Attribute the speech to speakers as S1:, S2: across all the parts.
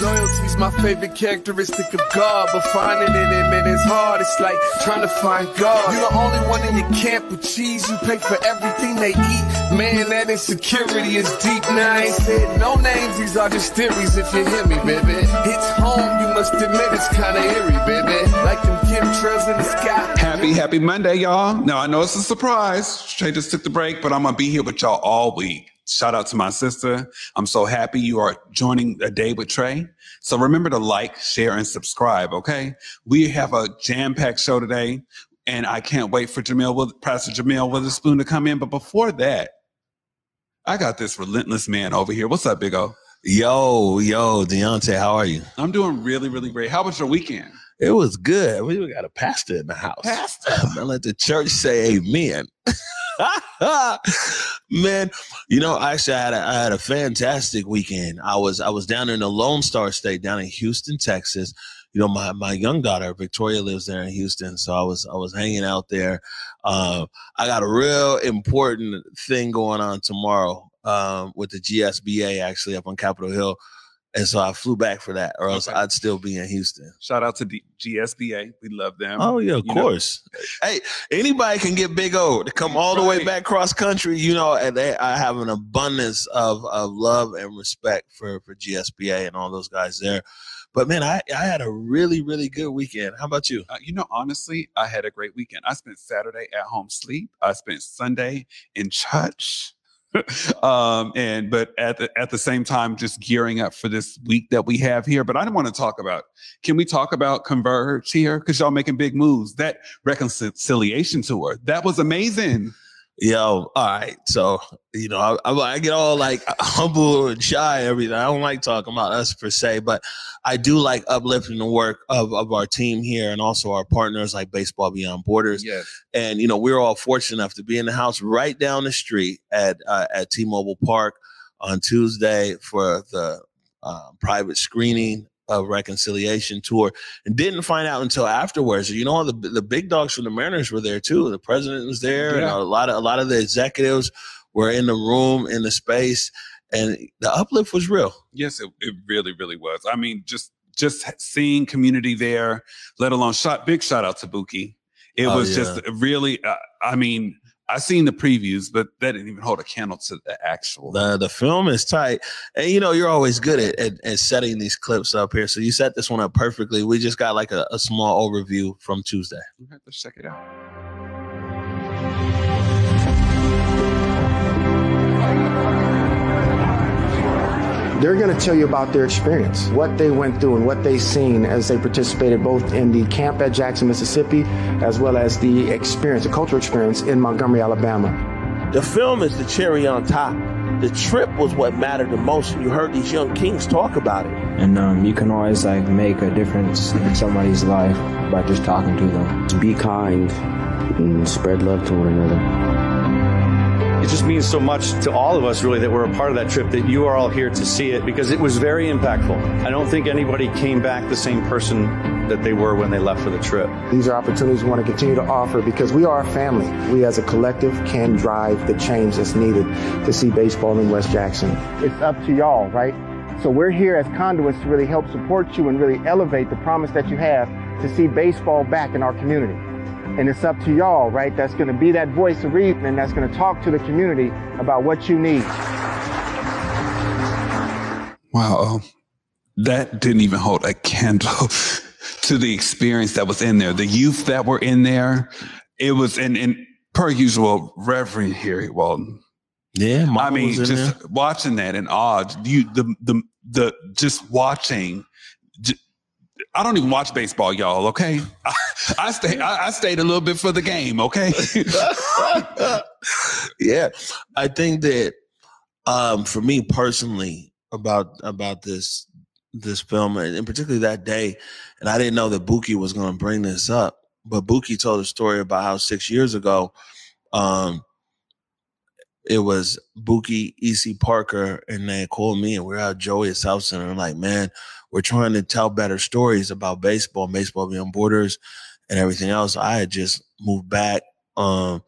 S1: Loyalty's my favorite characteristic of God, but finding it in it is hard. It's like trying to find God. You're the only one in your camp with cheese. You pay for everything they eat. Man, that insecurity is deep. Now I ain't said no names. These are just theories. If you hear me, baby, it's home. You must admit it's kind of eerie, baby. Like them chemtrails in the sky.
S2: Happy, happy Monday, y'all. Now, I know it's a surprise. Trey just took the break, but I'm to be here with y'all all week. Shout out to my sister. I'm so happy you are joining a day with Trey. So remember to like, share, and subscribe, okay? We have a jam-packed show today, and I can't wait for Jamil, with Pastor Jamil Witherspoon to come in. But before that, I got this relentless man over here. What's up, Big O?
S3: Yo, yo, Deontay, how are you?
S2: I'm doing really, really great. How was your weekend?
S3: It was good. We got a pastor in the house.
S2: Pastor.
S3: let the church say amen. Man, you know, actually, I had, a, I had a fantastic weekend. I was I was down in the Lone Star State, down in Houston, Texas. You know, my my young daughter Victoria lives there in Houston, so I was I was hanging out there. Uh, I got a real important thing going on tomorrow um, with the GSBA, actually up on Capitol Hill. And so I flew back for that, or else okay. I'd still be in Houston.
S2: Shout out to the GSBA. We love them.
S3: Oh, yeah, of you course. Know. Hey, anybody can get Big O to come all the way back cross country, you know, and they I have an abundance of, of love and respect for, for GSBA and all those guys there. But man, I, I had a really, really good weekend. How about you?
S2: Uh, you know, honestly, I had a great weekend. I spent Saturday at home sleep. I spent Sunday in church. um, and but at the at the same time, just gearing up for this week that we have here. But I don't want to talk about. Can we talk about Converge here? Because y'all making big moves. That reconciliation tour that was amazing.
S3: Yo, all right. So, you know, I, I, get all like humble and shy and everything. I don't like talking about us per se, but I do like uplifting the work of, of our team here and also our partners like Baseball Beyond Borders.
S2: Yes.
S3: And, you know, we're all fortunate enough to be in the house right down the street at, uh, at T-Mobile Park on Tuesday for the uh, private screening of reconciliation tour and didn't find out until afterwards. You know, the the big dogs from the Mariners were there too. The president was there, yeah. and a lot of a lot of the executives were in the room in the space, and the uplift was real.
S2: Yes, it, it really, really was. I mean, just just seeing community there, let alone shot big shout out to Bookie. It oh, was yeah. just really, uh, I mean, I seen the previews, but that didn't even hold a candle to the actual.
S3: The the film is tight, and you know you're always good at, at, at setting these clips up here. So you set this one up perfectly. We just got like a, a small overview from Tuesday.
S2: Okay, let's check it out.
S4: They're going to tell you about their experience, what they went through, and what they seen as they participated both in the camp at Jackson, Mississippi, as well as the experience, the cultural experience in Montgomery, Alabama.
S5: The film is the cherry on top. The trip was what mattered the most. and You heard these young kings talk about it.
S6: And um, you can always like make a difference in somebody's life by just talking to them.
S7: Be kind and spread love to one another.
S8: It just means so much to all of us, really, that we're a part of that trip, that you are all here to see it because it was very impactful. I don't think anybody came back the same person that they were when they left for the trip.
S4: These are opportunities we want to continue to offer because we are a family. We as a collective can drive the change that's needed to see baseball in West Jackson. It's up to y'all, right? So we're here as conduits to really help support you and really elevate the promise that you have to see baseball back in our community. And it's up to y'all, right? That's going to be that voice of reason and that's going to talk to the community about what you need.
S2: Wow. Um, that didn't even hold a candle to the experience that was in there. The youth that were in there, it was, and, and per usual, Reverend here, Walton.
S3: Yeah,
S2: I mean, just there. watching that in awe. You the the the just watching I don't even watch baseball, y'all. Okay, I, I stay. I, I, stayed a little bit for the game. Okay.
S3: yeah, I think that um, for me personally about about this this film and particularly that day, and I didn't know that Bookie was going to bring this up, but Bookie told a story about how six years ago, um, it was Bookie, EC Parker, and they called me, and we are at Joey at South Center. I'm like, man we're trying to tell better stories about baseball, baseball beyond borders, and everything else. I had just moved back, um,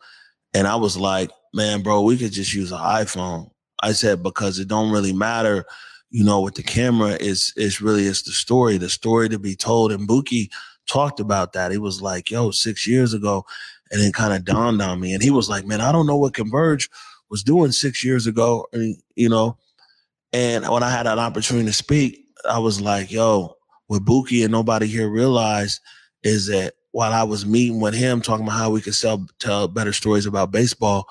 S3: and I was like, man, bro, we could just use an iPhone. I said because it don't really matter, you know, with the camera. It's it's really it's the story, the story to be told. And Bookie talked about that. He was like, "Yo, six years ago," and it kind of dawned on me. And he was like, "Man, I don't know what Converge was doing six years ago." And, you know, and when I had an opportunity to speak, I was like, "Yo, what Bookie and nobody here realized is that while I was meeting with him, talking about how we could sell tell better stories about baseball,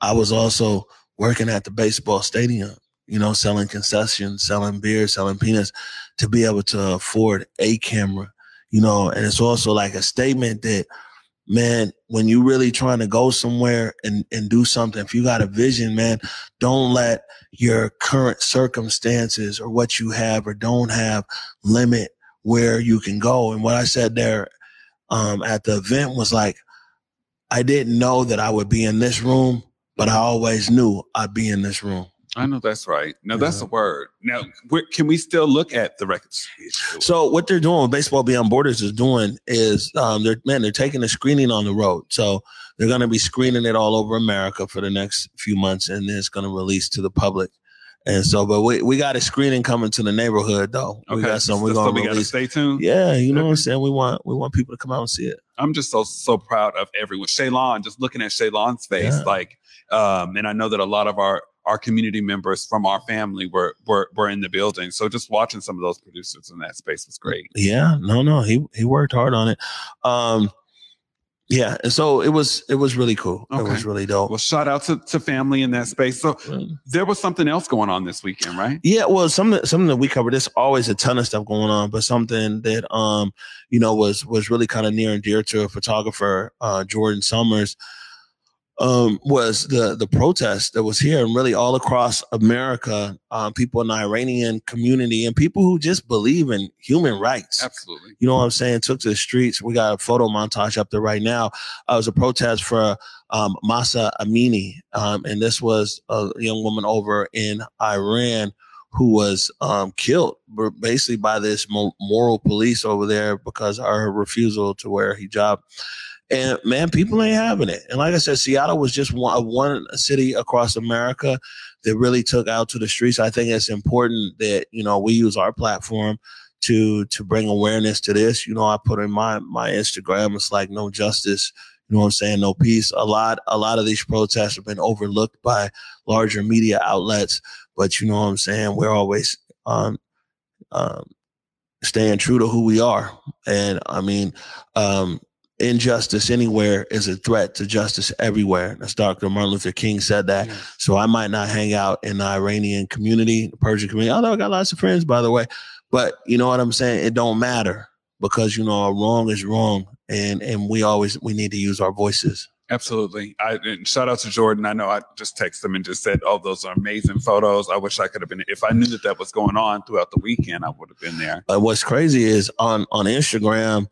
S3: I was also working at the baseball stadium, you know, selling concessions, selling beer, selling peanuts to be able to afford a camera, you know, and it's also like a statement that, man, when you really trying to go somewhere and, and do something, if you got a vision, man, don't let your current circumstances or what you have or don't have limit where you can go. And what I said there um, at the event was like, I didn't know that I would be in this room, but I always knew I'd be in this room.
S2: I know that's right. Now that's the word. Now, can we still look at the records?
S3: So what they're doing, Baseball Beyond Borders is doing is, um, they're man, they're taking a screening on the road. So they're going to be screening it all over America for the next few months, and then it's going to release to the public. And so, but we, we got a screening coming to the neighborhood though. We
S2: Okay,
S3: got some. We're gonna
S2: we gotta stay tuned.
S3: Yeah, you know what I'm saying. We want we want people to come out and see it.
S2: I'm just so so proud of everyone. Shaylon, just looking at Shaylon's face,
S3: Yeah.
S2: like, um, and I know that a lot of our our community members from our family were were were in the building. So just watching some of those producers in that space was great.
S3: Yeah, no, no, he he worked hard on it. Um, yeah, and so it was it was really cool. It was really dope.
S2: Well, shout out to, to family in that space. So there was something else going on this weekend, right?
S3: Yeah, well, something something that we covered. There's always a ton of stuff going on, but something that um, you know, was was really kind of near and dear to a photographer, uh, Jordan Summers, um, was the the protest that was here and really all across America. Um, people in the Iranian community and people who just believe in human rights.
S2: Absolutely.
S3: You know what I'm saying? Took to the streets. We got a photo montage up there right now. Uh, it was a protest for um, Mahsa Amini. Um, and this was a young woman over in Iran who was um, killed basically by this moral police over there because of her refusal to wear hijab. And man, people ain't having it. And like I said, Seattle was just one, one city across America that really took out to the streets. I think it's important that, you know, we use our platform to to bring awareness to this. You know, I put in my my Instagram, it's like no justice, you know what I'm saying, no peace. A lot a lot of these protests have been overlooked by larger media outlets, but you know what I'm saying, we're always um um staying true to who we are. And I mean, um injustice anywhere is a threat to justice everywhere. That's Dr. Martin Luther King said that. So I might not hang out in the Iranian community, the Persian community, although I got lots of friends, by the way. But you know what I'm saying? It don't matter because you know wrong is wrong, and and we always we need to use our voices.
S2: Absolutely. I and shout out to Jordan. I know I just texted him and just said, "Oh, those are amazing photos." I wish I could have been. If I knew that that was going on throughout the weekend, I would have been there.
S3: Uh, what's crazy is on on Instagram,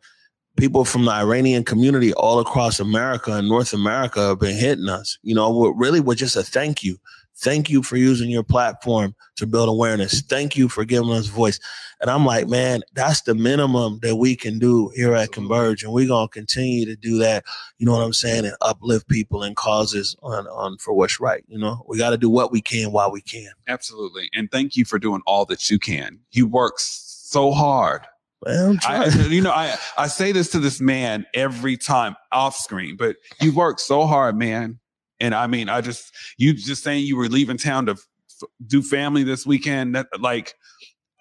S3: people from the Iranian community all across America and North America have been hitting us. You know, we're really with just a thank you. Thank you for using your platform to build awareness. Thank you for giving us voice. And I'm like, man, that's the minimum that we can do here at Converge. And we're gonna continue to do that, you know what I'm saying, and uplift people and causes on on for what's right. You know, we gotta do what we can while we can.
S2: Absolutely. And thank you for doing all that you can. You work so hard.
S3: Well, trying.
S2: you know, I, I say this to this man every time off screen, but you work so hard, man. And I mean, I just, you just saying you were leaving town to f- do family this weekend. That like,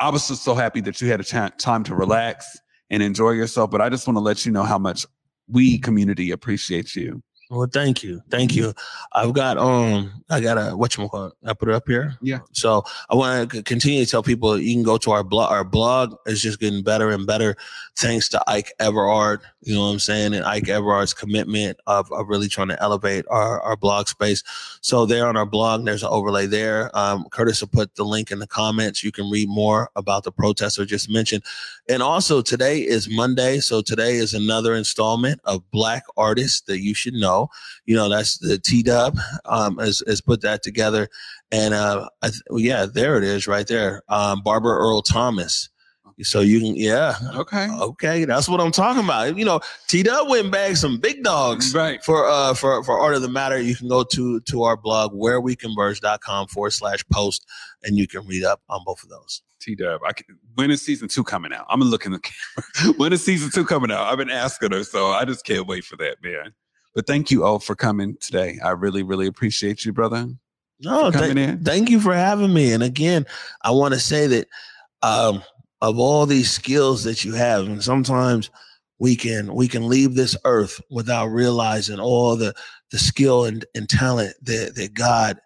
S2: I was just so happy that you had a cha- time to relax and enjoy yourself. But I just want to let you know how much we community appreciate you.
S3: Well, thank you, thank you. I've got um, I got a what you call I put it up here.
S2: Yeah.
S3: So I want to continue to tell people you can go to our blog. Our blog is just getting better and better, thanks to Ike Everard. You know what I'm saying, and Ike Everard's commitment of, of really trying to elevate our, our blog space. So there on our blog, there's an overlay there. Um, Curtis will put the link in the comments. You can read more about the protest I just mentioned. And also today is Monday, so today is another installment of Black Artists that you should know. You know that's the T Dub um, has, has put that together, and uh, I th- yeah, there it is right there. Um, Barbara Earl Thomas So you can, yeah.
S2: Okay.
S3: Okay. That's what I'm talking about. You know, T Dub went bagged some big dogs.
S2: Right.
S3: For uh for for Art of the Matter, you can go to to our blog whereweconverge.com forward slash post and you can read up on both of those.
S2: T Dub, I can, when is season two coming out? I'm gonna look in the camera. when is season two coming out? I've been asking her, so I just can't wait for that, man. But thank you all for coming today. I really, really appreciate you, brother.
S3: No, th- thank you for having me. And again, I want to say that um, of all these skills that you have, and sometimes we can we can leave this earth without realizing all the the skill and, and talent that that God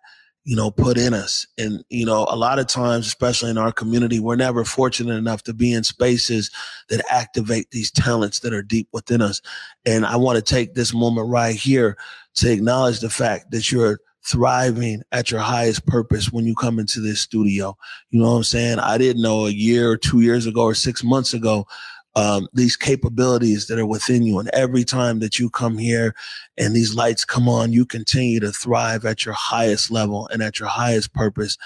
S3: you know put in us and you know a lot of times especially in our community we're never fortunate enough to be in spaces that activate these talents that are deep within us and i want to take this moment right here to acknowledge the fact that you're thriving at your highest purpose when you come into this studio. You know what I'm saying? I didn't know a year or two years ago or six months ago um, these capabilities that are within you. And every time that you come here and these lights come on, you continue to thrive at your highest level and at your highest purpose.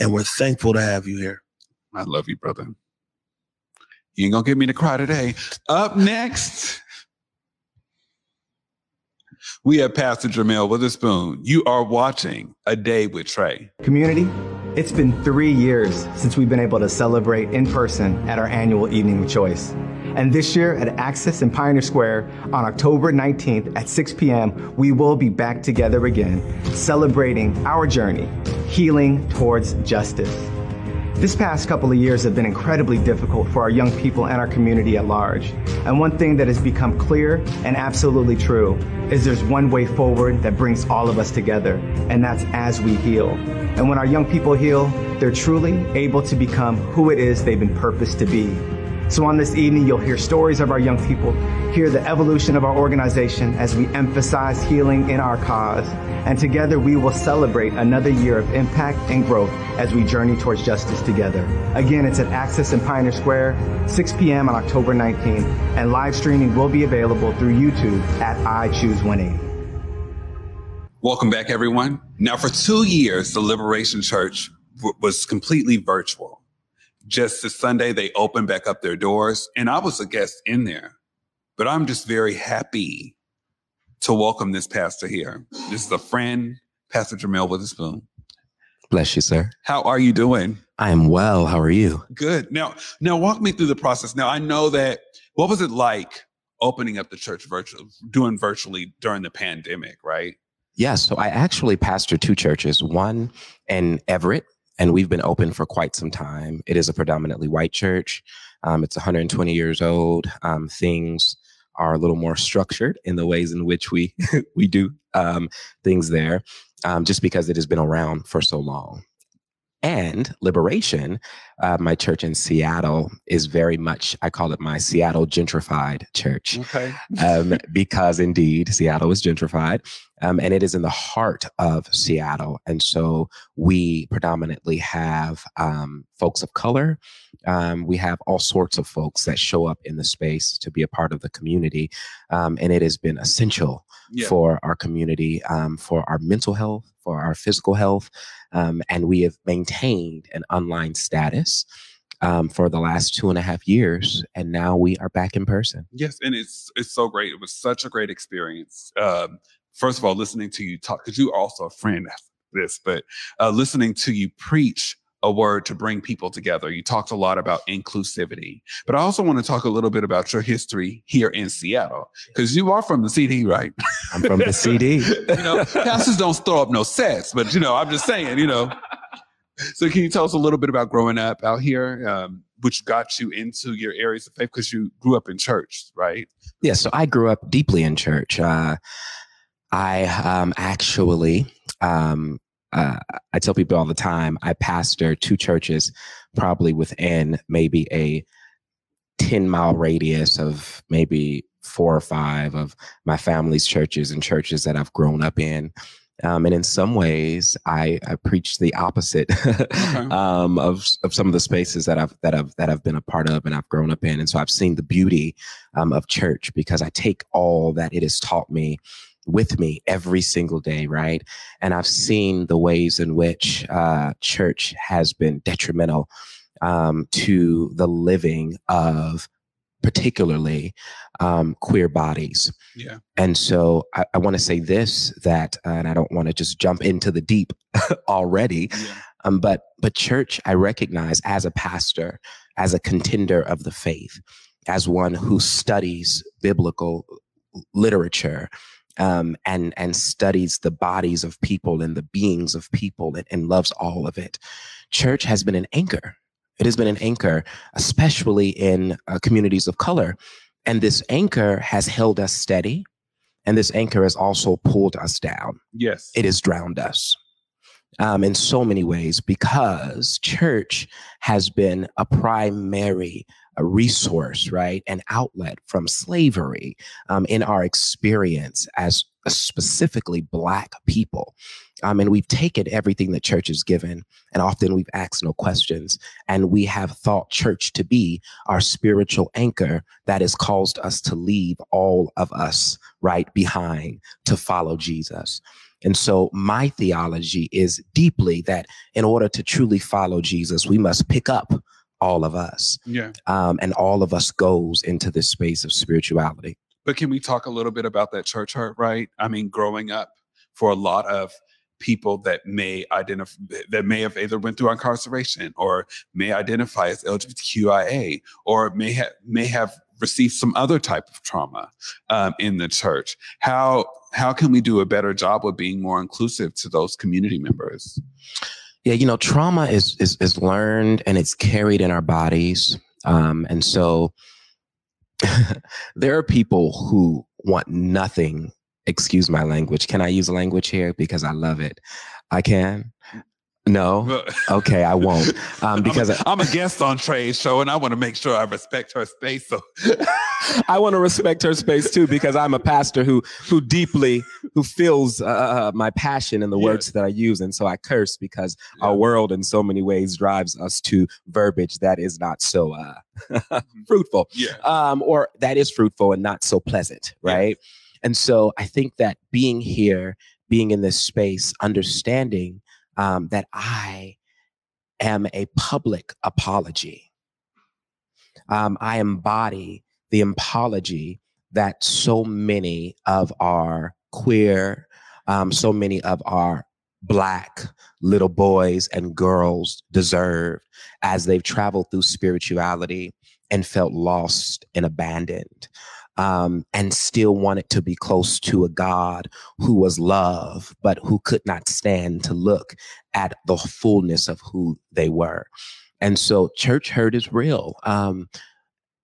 S3: And we're thankful to have you here.
S2: I love you, brother. You ain't gonna get me to cry today. Up next, we have Pastor Jamel Witherspoon. You are watching A Day with Trey.
S9: Community, it's been three years since we've been able to celebrate in person at our annual Evening of Choice. And this year at Axis in Pioneer Square on October 19th at 6 p.m., we will be back together again, celebrating our journey, healing towards justice. This past couple of years have been incredibly difficult for our young people and our community at large. And one thing that has become clear and absolutely true is there's one way forward that brings all of us together, and that's as we heal. And when our young people heal, they're truly able to become who it is they've been purposed to be. So on this evening, you'll hear stories of our young people, hear the evolution of our organization as we emphasize healing in our cause. And together we will celebrate another year of impact and growth as we journey towards justice together. Again, it's at Axis in Pioneer Square, 6 p.m. on October 19th, and live streaming will be available through YouTube at I Choose 180.
S2: Welcome back, everyone. Now, for two years, the Liberation Church was completely virtual. Just this Sunday, they opened back up their doors, and I was a guest in there. But I'm just very happy to welcome this pastor here. This is a friend, Pastor Jamel Witherspoon.
S10: Bless you, sir.
S2: How are you doing?
S10: I am well. How are you?
S2: Good. Now, now walk me through the process. Now, I know that what was it like opening up the church virtual, doing virtually during the pandemic, right?
S10: Yeah, so I actually pastor two churches, one in Everett, and we've been open for quite some time. It is a predominantly white church. Um, it's 120 years old. Um, things are a little more structured in the ways in which we we do um, things there, um, just because it has been around for so long. And Liberation, uh, my church in Seattle, is very much, I call it my Seattle gentrified church.
S2: Okay.
S10: um, because indeed, Seattle is gentrified. Um, and it is in the heart of Seattle. And so we predominantly have um, folks of color. Um, we have all sorts of folks that show up in the space to be a part of the community. Um, and it has been essential
S2: Yeah.
S10: for our community, um, for our mental health, for our physical health. Um, and we have maintained an online status um, for the last two and a half years. And now we are back in person.
S2: Yes, and it's it's so great. It was such a great experience. Um, first of all, listening to you talk because you are also a friend of this, but uh, listening to you preach a word to bring people together. You talked a lot about inclusivity, but I also want to talk a little bit about your history here in Seattle because you are from the CD, right?
S10: I'm from the CD.
S2: you know, pastors don't throw up no sets, but you know, I'm just saying, you know. So, can you tell us a little bit about growing up out here, um, which got you into your areas of faith because you grew up in church, right?
S10: Yeah, so I grew up deeply in church. Uh, I um, actually, um, uh, I tell people all the time, I pastor two churches, probably within maybe a 10 mile radius of maybe four or five of my family's churches and churches that I've grown up in. Um, and in some ways, I, I preach the opposite um, of of some of the spaces that I've that I've that I've been a part of and I've grown up in. And so I've seen the beauty um, of church because I take all that it has taught me with me every single day, right? And I've seen the ways in which uh, church has been detrimental um, to the living of particularly um, queer bodies.
S2: Yeah.
S10: And so I, I want to say this that, uh, and I don't want to just jump into the deep already,
S2: Yeah.
S10: um, but but church, I recognize as a pastor, as a contender of the faith, as one who studies biblical literature. Um, and and studies the bodies of people and the beings of people and, and loves all of it. Church has been an anchor. It has been an anchor, especially in uh, communities of color, and this anchor has held us steady, and this anchor has also pulled us down
S2: Yes.
S10: it has drowned us um, in so many ways because church has been a primary a resource, right? An outlet from slavery um, in our experience as specifically Black people. Um, and we've taken everything that church has given, and often we've asked no questions. And we have thought church to be our spiritual anchor that has caused us to leave all of us right behind to follow Jesus. And so my theology is deeply that in order to truly follow Jesus, we must pick up all of us.
S2: Yeah.
S10: Um, and all of us goes into this space of spirituality.
S2: But can we talk a little bit about that church hurt, right? I mean, growing up for a lot of people that may identify that may have either went through incarceration or may identify as LGBTQIA or may have may have received some other type of trauma um, in the church. How how can we do a better job of being more inclusive to those community members?
S10: Yeah, you know, trauma is is is learned and it's carried in our bodies. Um, and so there are people who want nothing. Excuse my language. Can I use language here? Because I love it. I can. No. Okay, I won't. Um, because
S2: I'm a, I'm a guest on Trey's show, and I want to make sure I respect her space. So
S10: I want to respect her space too, because I'm a pastor who who deeply who feels uh, my passion in the words that I use, and so I curse because our world, in so many ways, drives us to verbiage that is not so uh, fruitful,
S2: Yeah.
S10: um, or that is fruitful and not so pleasant, right? And so I think that being here, being in this space, understanding um, that I am a public apology. Um, I embody the apology that so many of our queer, um, so many of our black little boys and girls deserve as they've traveled through spirituality and felt lost and abandoned um, and still wanted to be close to a God who was love, but who could not stand to look at the fullness of who they were. And so church hurt is real. Um,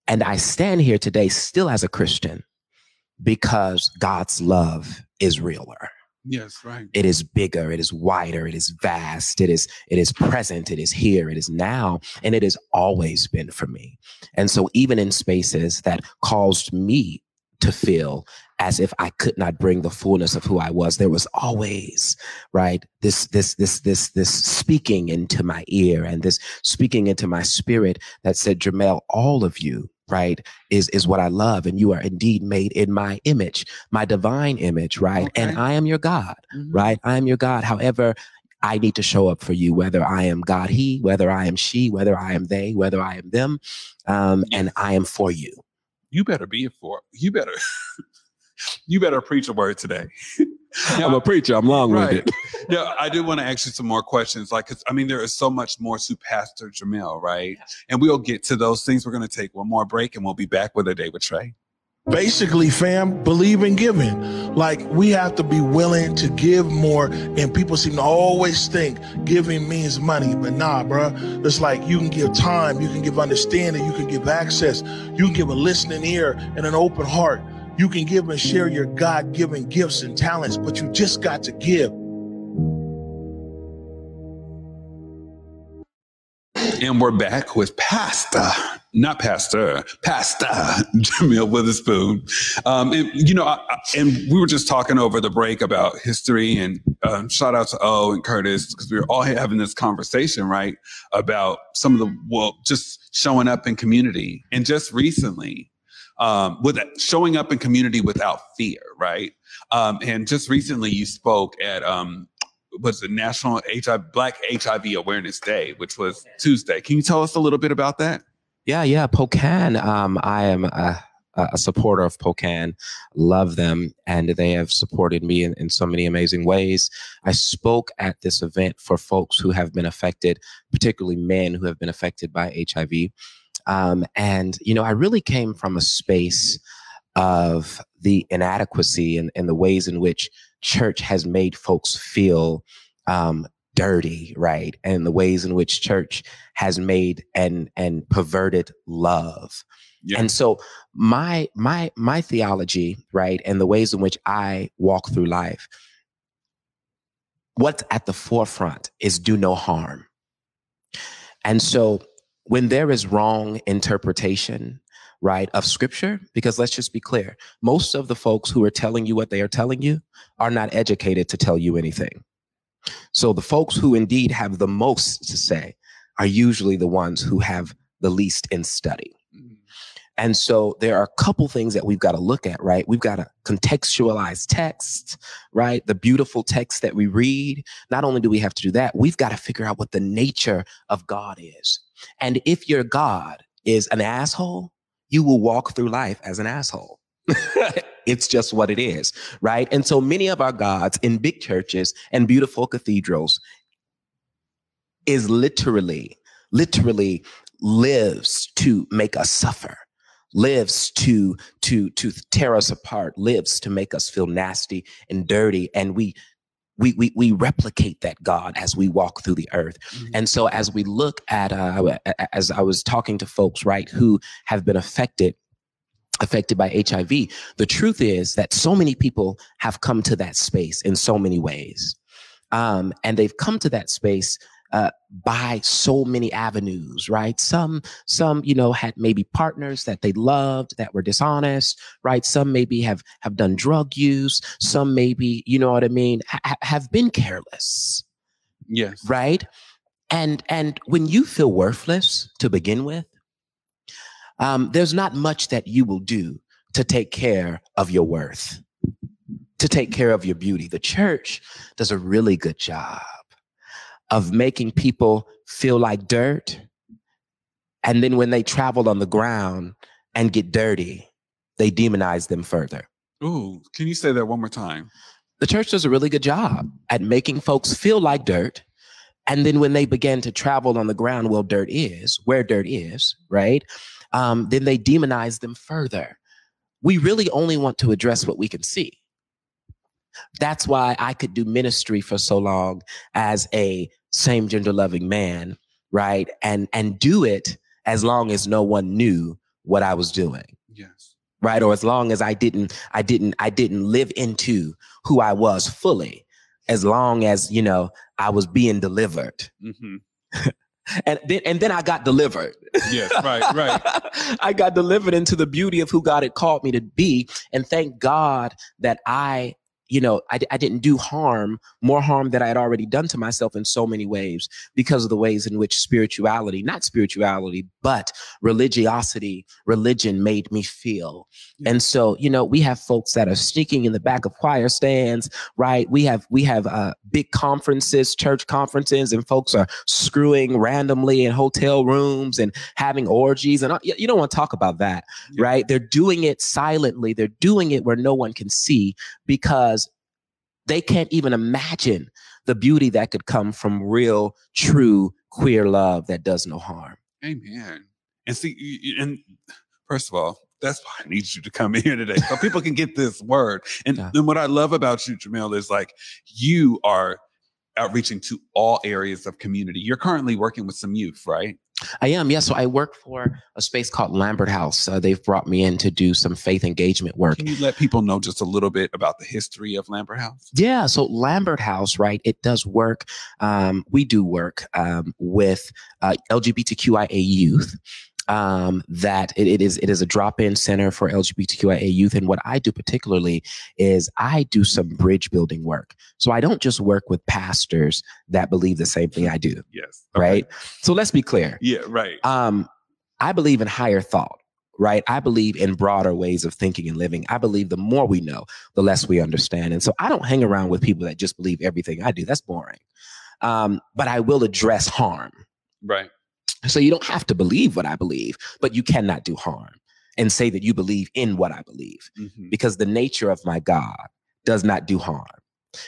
S10: and I stand here today still as a Christian because God's love is realer.
S2: Yes, right.
S10: It is bigger, it is wider, it is vast, it is it is present, it is here, it is now, and it has always been for me. And so even in spaces that caused me to feel as if I could not bring the fullness of who I was, there was always, right, this this this this this speaking into my ear and this speaking into my spirit that said, Jamel, all of you right is is what i love and you are indeed made in my image my divine image right and i am your god right i am your god. However i need to show up for you whether i am god he whether i am she whether i am they whether i am them um, and i am for you.
S2: You better be for you better you better preach a word today.
S10: i'm a preacher i'm long-winded
S2: Right. yeah, I do want to ask you some more questions. Like, 'cause, I mean, there is so much more to Pastor Jamel, right? And we'll get to those things. We're going to take one more break, and we'll be back with a day with Trey.
S11: Basically, fam, believe in giving. Like, we have to be willing to give more. And people seem to always think giving means money. But nah, bruh. It's like you can give time, you can give understanding, you can give access, you can give a listening ear and an open heart. You can give and share your God given gifts and talents, but you just got to give.
S2: And we're back with Pastor, not Pastor, Pastor Jamil Witherspoon. Um, and, you know, I, I- and we were just talking over the break about history and um, shout out to O and Curtis because we were all having this conversation, right? About some of the, well, just showing up in community. And just recently, um, with showing up in community without fear, right? Um, and just recently you spoke at, um, was the National HIV Black HIV Awareness Day, which was Tuesday. Can you tell us a little bit about that?
S10: Yeah, yeah, POCAAN. Um, I am a, a supporter of POCAAN. Love them, and they have supported me in, in so many amazing ways. I spoke at this event for folks who have been affected, particularly men who have been affected by HIV. Um, and you know, I really came from a space of the inadequacy and, and the ways in which church has made folks feel um, dirty, right? And the ways in which church has made and and perverted love.
S2: Yeah.
S10: And so my my my theology, right, and the ways in which I walk through life, what's at the forefront is do no harm. And so when there is wrong interpretation, right, of scripture, because let's just be clear, most of the folks who are telling you what they are telling you are not educated to tell you anything. So the folks who indeed have the most to say are usually the ones who have the least in study. And so there are a couple things that we've got to look at, right? We've got to contextualize text, right? The beautiful text that we read. Not only do we have to do that, we've got to figure out what the nature of God is. And if your God is an asshole, you will walk through life as an asshole. it's just what it is, right? And so many of our gods in big churches and beautiful cathedrals is literally, literally lives to make us suffer lives to to to tear us apart lives to make us feel nasty and dirty and we we we, we replicate that god as we walk through the earth mm-hmm. and so as we look at uh as i was talking to folks right who have been affected affected by HIV. The truth is that so many people have come to that space in so many ways. Um, and they've come to that space uh, by so many avenues, right? Some, some, you know, had maybe partners that they loved that were dishonest, right? Some maybe have have done drug use. Some maybe, you know what I mean, ha- have been careless.
S2: Yes.
S10: Right. And and when you feel worthless to begin with, um, there's not much that you will do to take care of your worth, to take care of your beauty. The church does a really good job of making people feel like dirt. And then when they travel on the ground and get dirty, they demonize them further.
S2: Ooh, can you say that one more time?
S10: The church does a really good job at making folks feel like dirt. And then when they begin to travel on the ground, where dirt is where dirt is, right? Um, then they demonize them further. We really only want to address what we can see. That's why I could do ministry for so long as a same gender loving man, right? And and do it as long as no one knew what I was doing.
S2: Yes.
S10: Right? Or as long as I didn't I didn't I didn't live into who I was fully. As long as, you know, I was being delivered.
S2: Mm-hmm.
S10: and then and then I got delivered.
S2: Yes, right, right.
S10: I got delivered into the beauty of who God had called me to be, and thank God that I you know, I, I didn't do harm, more harm that I had already done to myself in so many ways because of the ways in which spirituality, not spirituality, but religiosity, religion made me feel. Yeah. And so, you know, we have folks that are sneaking in the back of choir stands, right? We have, we have uh, big conferences, church conferences, and folks are screwing randomly in hotel rooms and having orgies. And you don't want to talk about that, yeah. right? They're doing it silently. They're doing it where no one can see because they can't even imagine the beauty that could come from real, true queer love that does no harm.
S2: Amen. And see, and first of all, that's why I need you to come in here today so people can get this word. And yeah. then what I love about you, Jamel, is like you are outreaching to all areas of community. You're currently working with some youth, right?
S10: I am, yeah. So I work for a space called Lambert House. Uh, they've brought me in to do some faith engagement work.
S2: Can you let people know just a little bit about the history of Lambert House?
S10: Yeah. So Lambert House, right? It does work. Um, we do work um, with uh, LGBTQIA youth um, that it, it is it is a drop-in center for LGBTQIA youth. And what I do particularly is I do some bridge building work. So I don't just work with pastors that believe the same thing I do.
S2: Yes.
S10: Okay. Right. So let's be clear.
S2: Yeah. Right.
S10: Um, I believe in higher thought. right? I believe in broader ways of thinking and living. I believe the more we know, the less we understand. And so I don't hang around with people that just believe everything I do. That's boring. Um, but I will address harm.
S2: Right.
S10: So you don't have to believe what I believe, but you cannot do harm and say that you believe in what I believe
S2: Mhm.
S10: because the nature of my God does not do harm.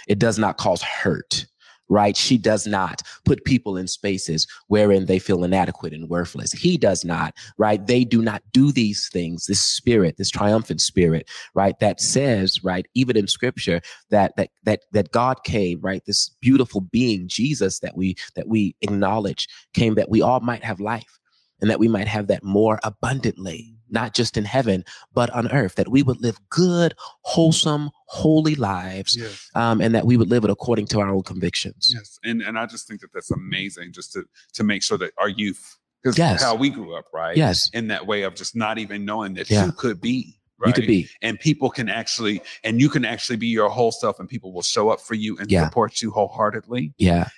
S10: It does not cause hurt, right? She does not put people in spaces wherein they feel inadequate and worthless. He does not, right? They do not do these things. This spirit, this triumphant spirit, right? That says, right, even in scripture, that that that that God came, right? This beautiful being, Jesus, that we that we acknowledge, came that we all might have life and that we might have that more abundantly, not just in heaven, but on earth, that we would live good, wholesome, holy lives,
S2: Yes.
S10: um, and that we would live it according to our own convictions.
S2: Yes, and and I just think that that's amazing, just to to make sure that our youth, because
S10: Yes.
S2: how we grew up, right?
S10: Yes.
S2: in that way of just not even knowing that
S10: Yeah.
S2: you could be. Right?
S10: You could be.
S2: and people can actually, and you can actually be your whole self, and people will show up for you and
S10: Yeah.
S2: support you wholeheartedly,
S10: Yeah.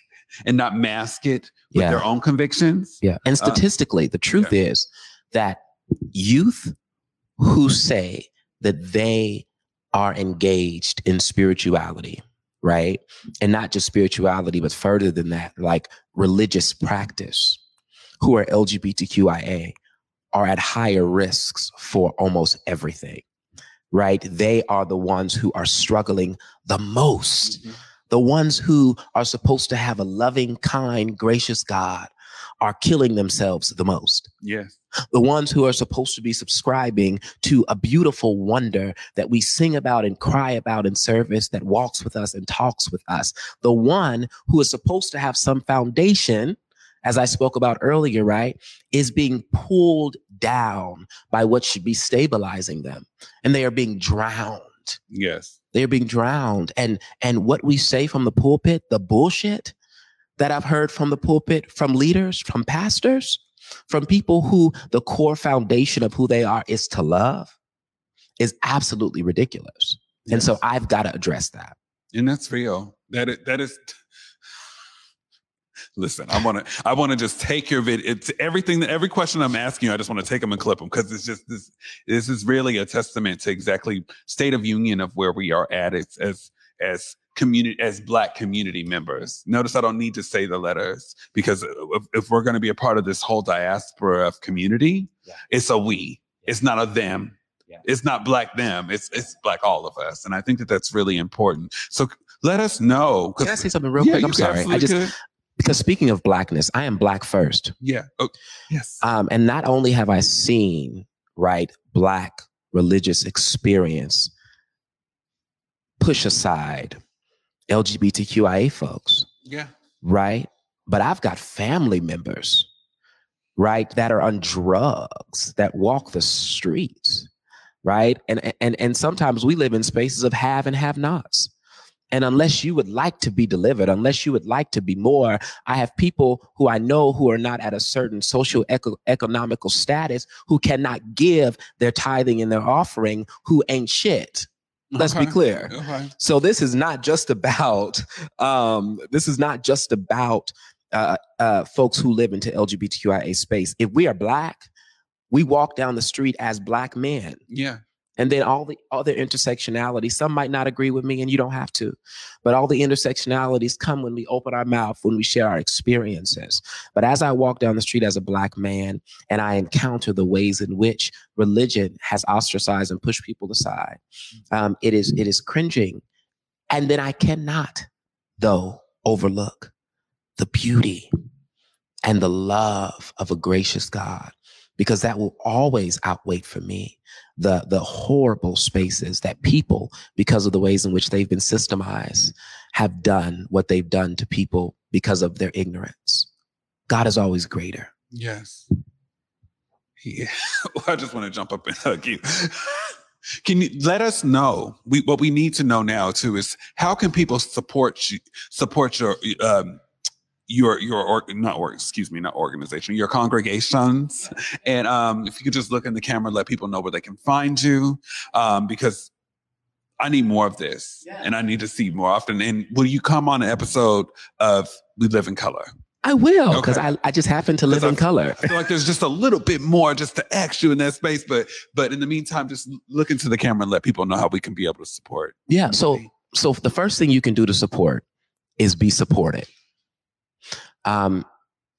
S2: and not mask it with
S10: Yeah.
S2: their own convictions.
S10: Yeah. And
S2: Uh,
S10: statistically, the truth is that youth who say that they are engaged in spirituality, right? And not just spirituality, but further than that, like religious practice, who are LGBTQIA, are at higher risks for almost everything, right? They are the ones who are struggling the most. Mm-hmm. The ones who are supposed to have a loving, kind, gracious God are killing themselves the most.
S2: Yes.
S10: The ones who are supposed to be subscribing to a beautiful wonder that we sing about and cry about in service that walks with us and talks with us. The one who is supposed to have some foundation, as I spoke about earlier, right, is being pulled down by what should be stabilizing them. And they are being drowned.
S2: Yes.
S10: They're being drowned. And and what we say from the pulpit, the bullshit that I've heard from the pulpit, from leaders, from pastors, from people who the core foundation of who they are is to love, is absolutely ridiculous. And so I've got to address that.
S2: and that's real. That is, that is. Listen, I want to. I want to just take your vid. It's everything that every question I'm asking you. I just want to take them and clip them because it's just this. This is really a testament to exactly state of union of where we are at It's as as community as Black community members. Notice I don't need to say the letters because if, if we're going to be a part of this whole diaspora of community, it's a we. It's not a them. It's not black them. It's it's black all of us, and I think that that's really important. So let us know.
S10: Can I say something real
S2: Yeah,
S10: quick? I'm sorry. I just
S2: could.
S10: because speaking of blackness, I am black first.
S2: Yeah. Oh, yes.
S10: Um, and not only have I seen right black religious experience push aside LGBTQIA folks,
S2: Yeah.
S10: right? But I've got family members, right, that are on drugs, that walk the streets, right? And and and sometimes we live in spaces of have and have nots. And unless you would like to be delivered, unless you would like to be more, I have people who I know who are not at a certain social eco- economical status who cannot give their tithing and their offering who ain't shit. Let's be clear.
S2: Okay.
S10: So this is not just about um, this is not just about uh, uh, folks who live into LGBTQIA space. If we are black, we walk down the street as black men.
S2: Yeah.
S10: And then all the other intersectionality, some might not agree with me, and you don't have to. But all the intersectionalities come when we open our mouth, when we share our experiences. But as I walk down the street as a black man and I encounter the ways in which religion has ostracized and pushed people aside, um, it is it is cringing. And then I cannot, though, overlook the beauty and the love of a gracious God, because that will always outweigh for me the the horrible spaces that people, because of the ways in which they've been systemized, have done what they've done to people because of their ignorance. God is always greater.
S2: Yes. Yeah. I just want to jump up and hug you. Can you let us know? We what we need to know now too is how can people support you support your um your your or, not or excuse me not organization your congregations and um if you could just look in the camera let people know where they can find you um because I need more of this and I need to see more often and will you come on an episode of We Live in Color
S10: I will because okay. I, I just happen to live in color.
S2: I feel like there's just a little bit more just to ask you in that space, but but in the meantime, just look into the camera and let people know how we can be able to support.
S10: Yeah. So so the first thing you can do to support is be supported. Um,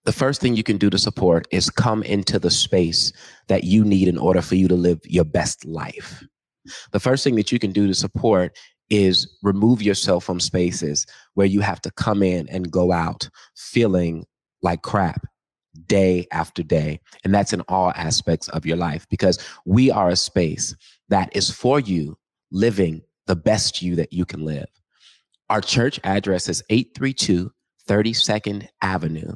S10: the first thing you can do to support is come into the space that you need in order for you to live your best life. The first thing that you can do to support is remove yourself from spaces where you have to come in and go out feeling like crap day after day. And that's in all aspects of your life because we are a space that is for you living the best you that you can live. Our church address is 832 32nd Avenue.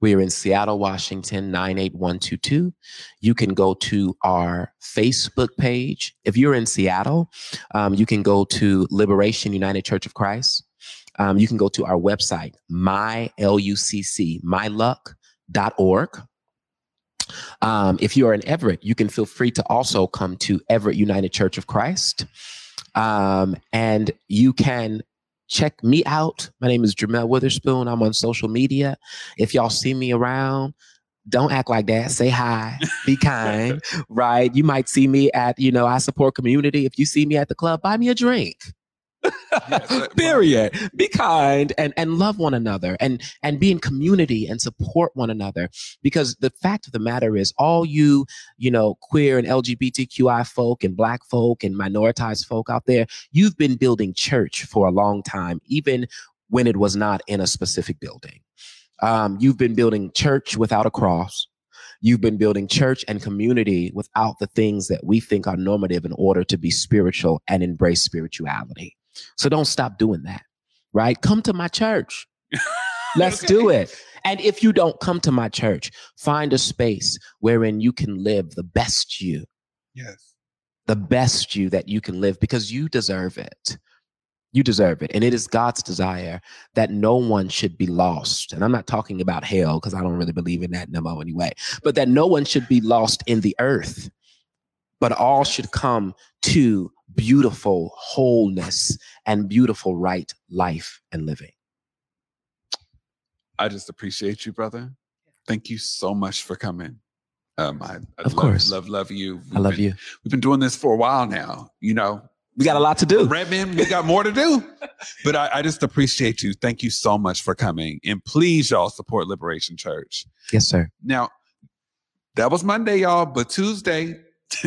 S10: We are in Seattle, Washington, 98122. You can go to our Facebook page. If you're in Seattle, um, you can go to Liberation United Church of Christ. Um, you can go to our website, mylucc, myluck.org. Um, if you are in Everett, you can feel free to also come to Everett United Church of Christ. Um, and you can check me out. My name is Jamel Witherspoon. I'm on social media. If y'all see me around, don't act like that. Say hi. Be kind. right? You might see me at, you know, I support community. If you see me at the club, buy me a drink. Period. Be kind and, and love one another and, and be in community and support one another. Because the fact of the matter is all you, you know, queer and LGBTQI folk and black folk and minoritized folk out there, you've been building church for a long time, even when it was not in a specific building. Um, you've been building church without a cross. You've been building church and community without the things that we think are normative in order to be spiritual and embrace spirituality. So don't stop doing that, right? Come to my church. Let's okay. do it. And if you don't come to my church, find a space wherein you can live the best you.
S2: Yes.
S10: The best you that you can live because you deserve it. You deserve it. And it is God's desire that no one should be lost. And I'm not talking about hell because I don't really believe in that no anyway, but that no one should be lost in the earth, but all should come to beautiful wholeness and beautiful right life and living.
S2: I just appreciate you, brother. Thank you so much for coming. Um, I, I
S10: of
S2: love,
S10: course,
S2: love, love you.
S10: We've I love
S2: been,
S10: you.
S2: We've been doing this for a while now. You know,
S10: we got a lot to do.
S2: Redman, we got more to do. but I, I, just appreciate you. Thank you so much for coming. And please, y'all, support Liberation Church.
S10: Yes, sir.
S2: Now, that was Monday, y'all. But Tuesday,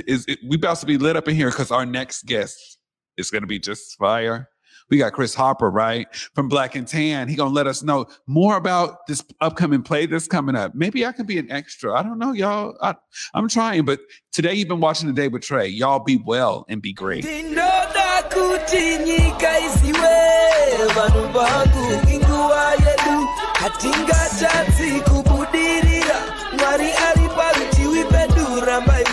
S2: is it, we about to be lit up in here because our next guest is going to be just fire. We got Chris Harper, right, from Black and Tan. He gonna let us know more about this upcoming play that's coming up. Maybe I can be an extra. I don't know, y'all. I, am trying, but today you've been watching the day with Trey. Y'all be well and be great.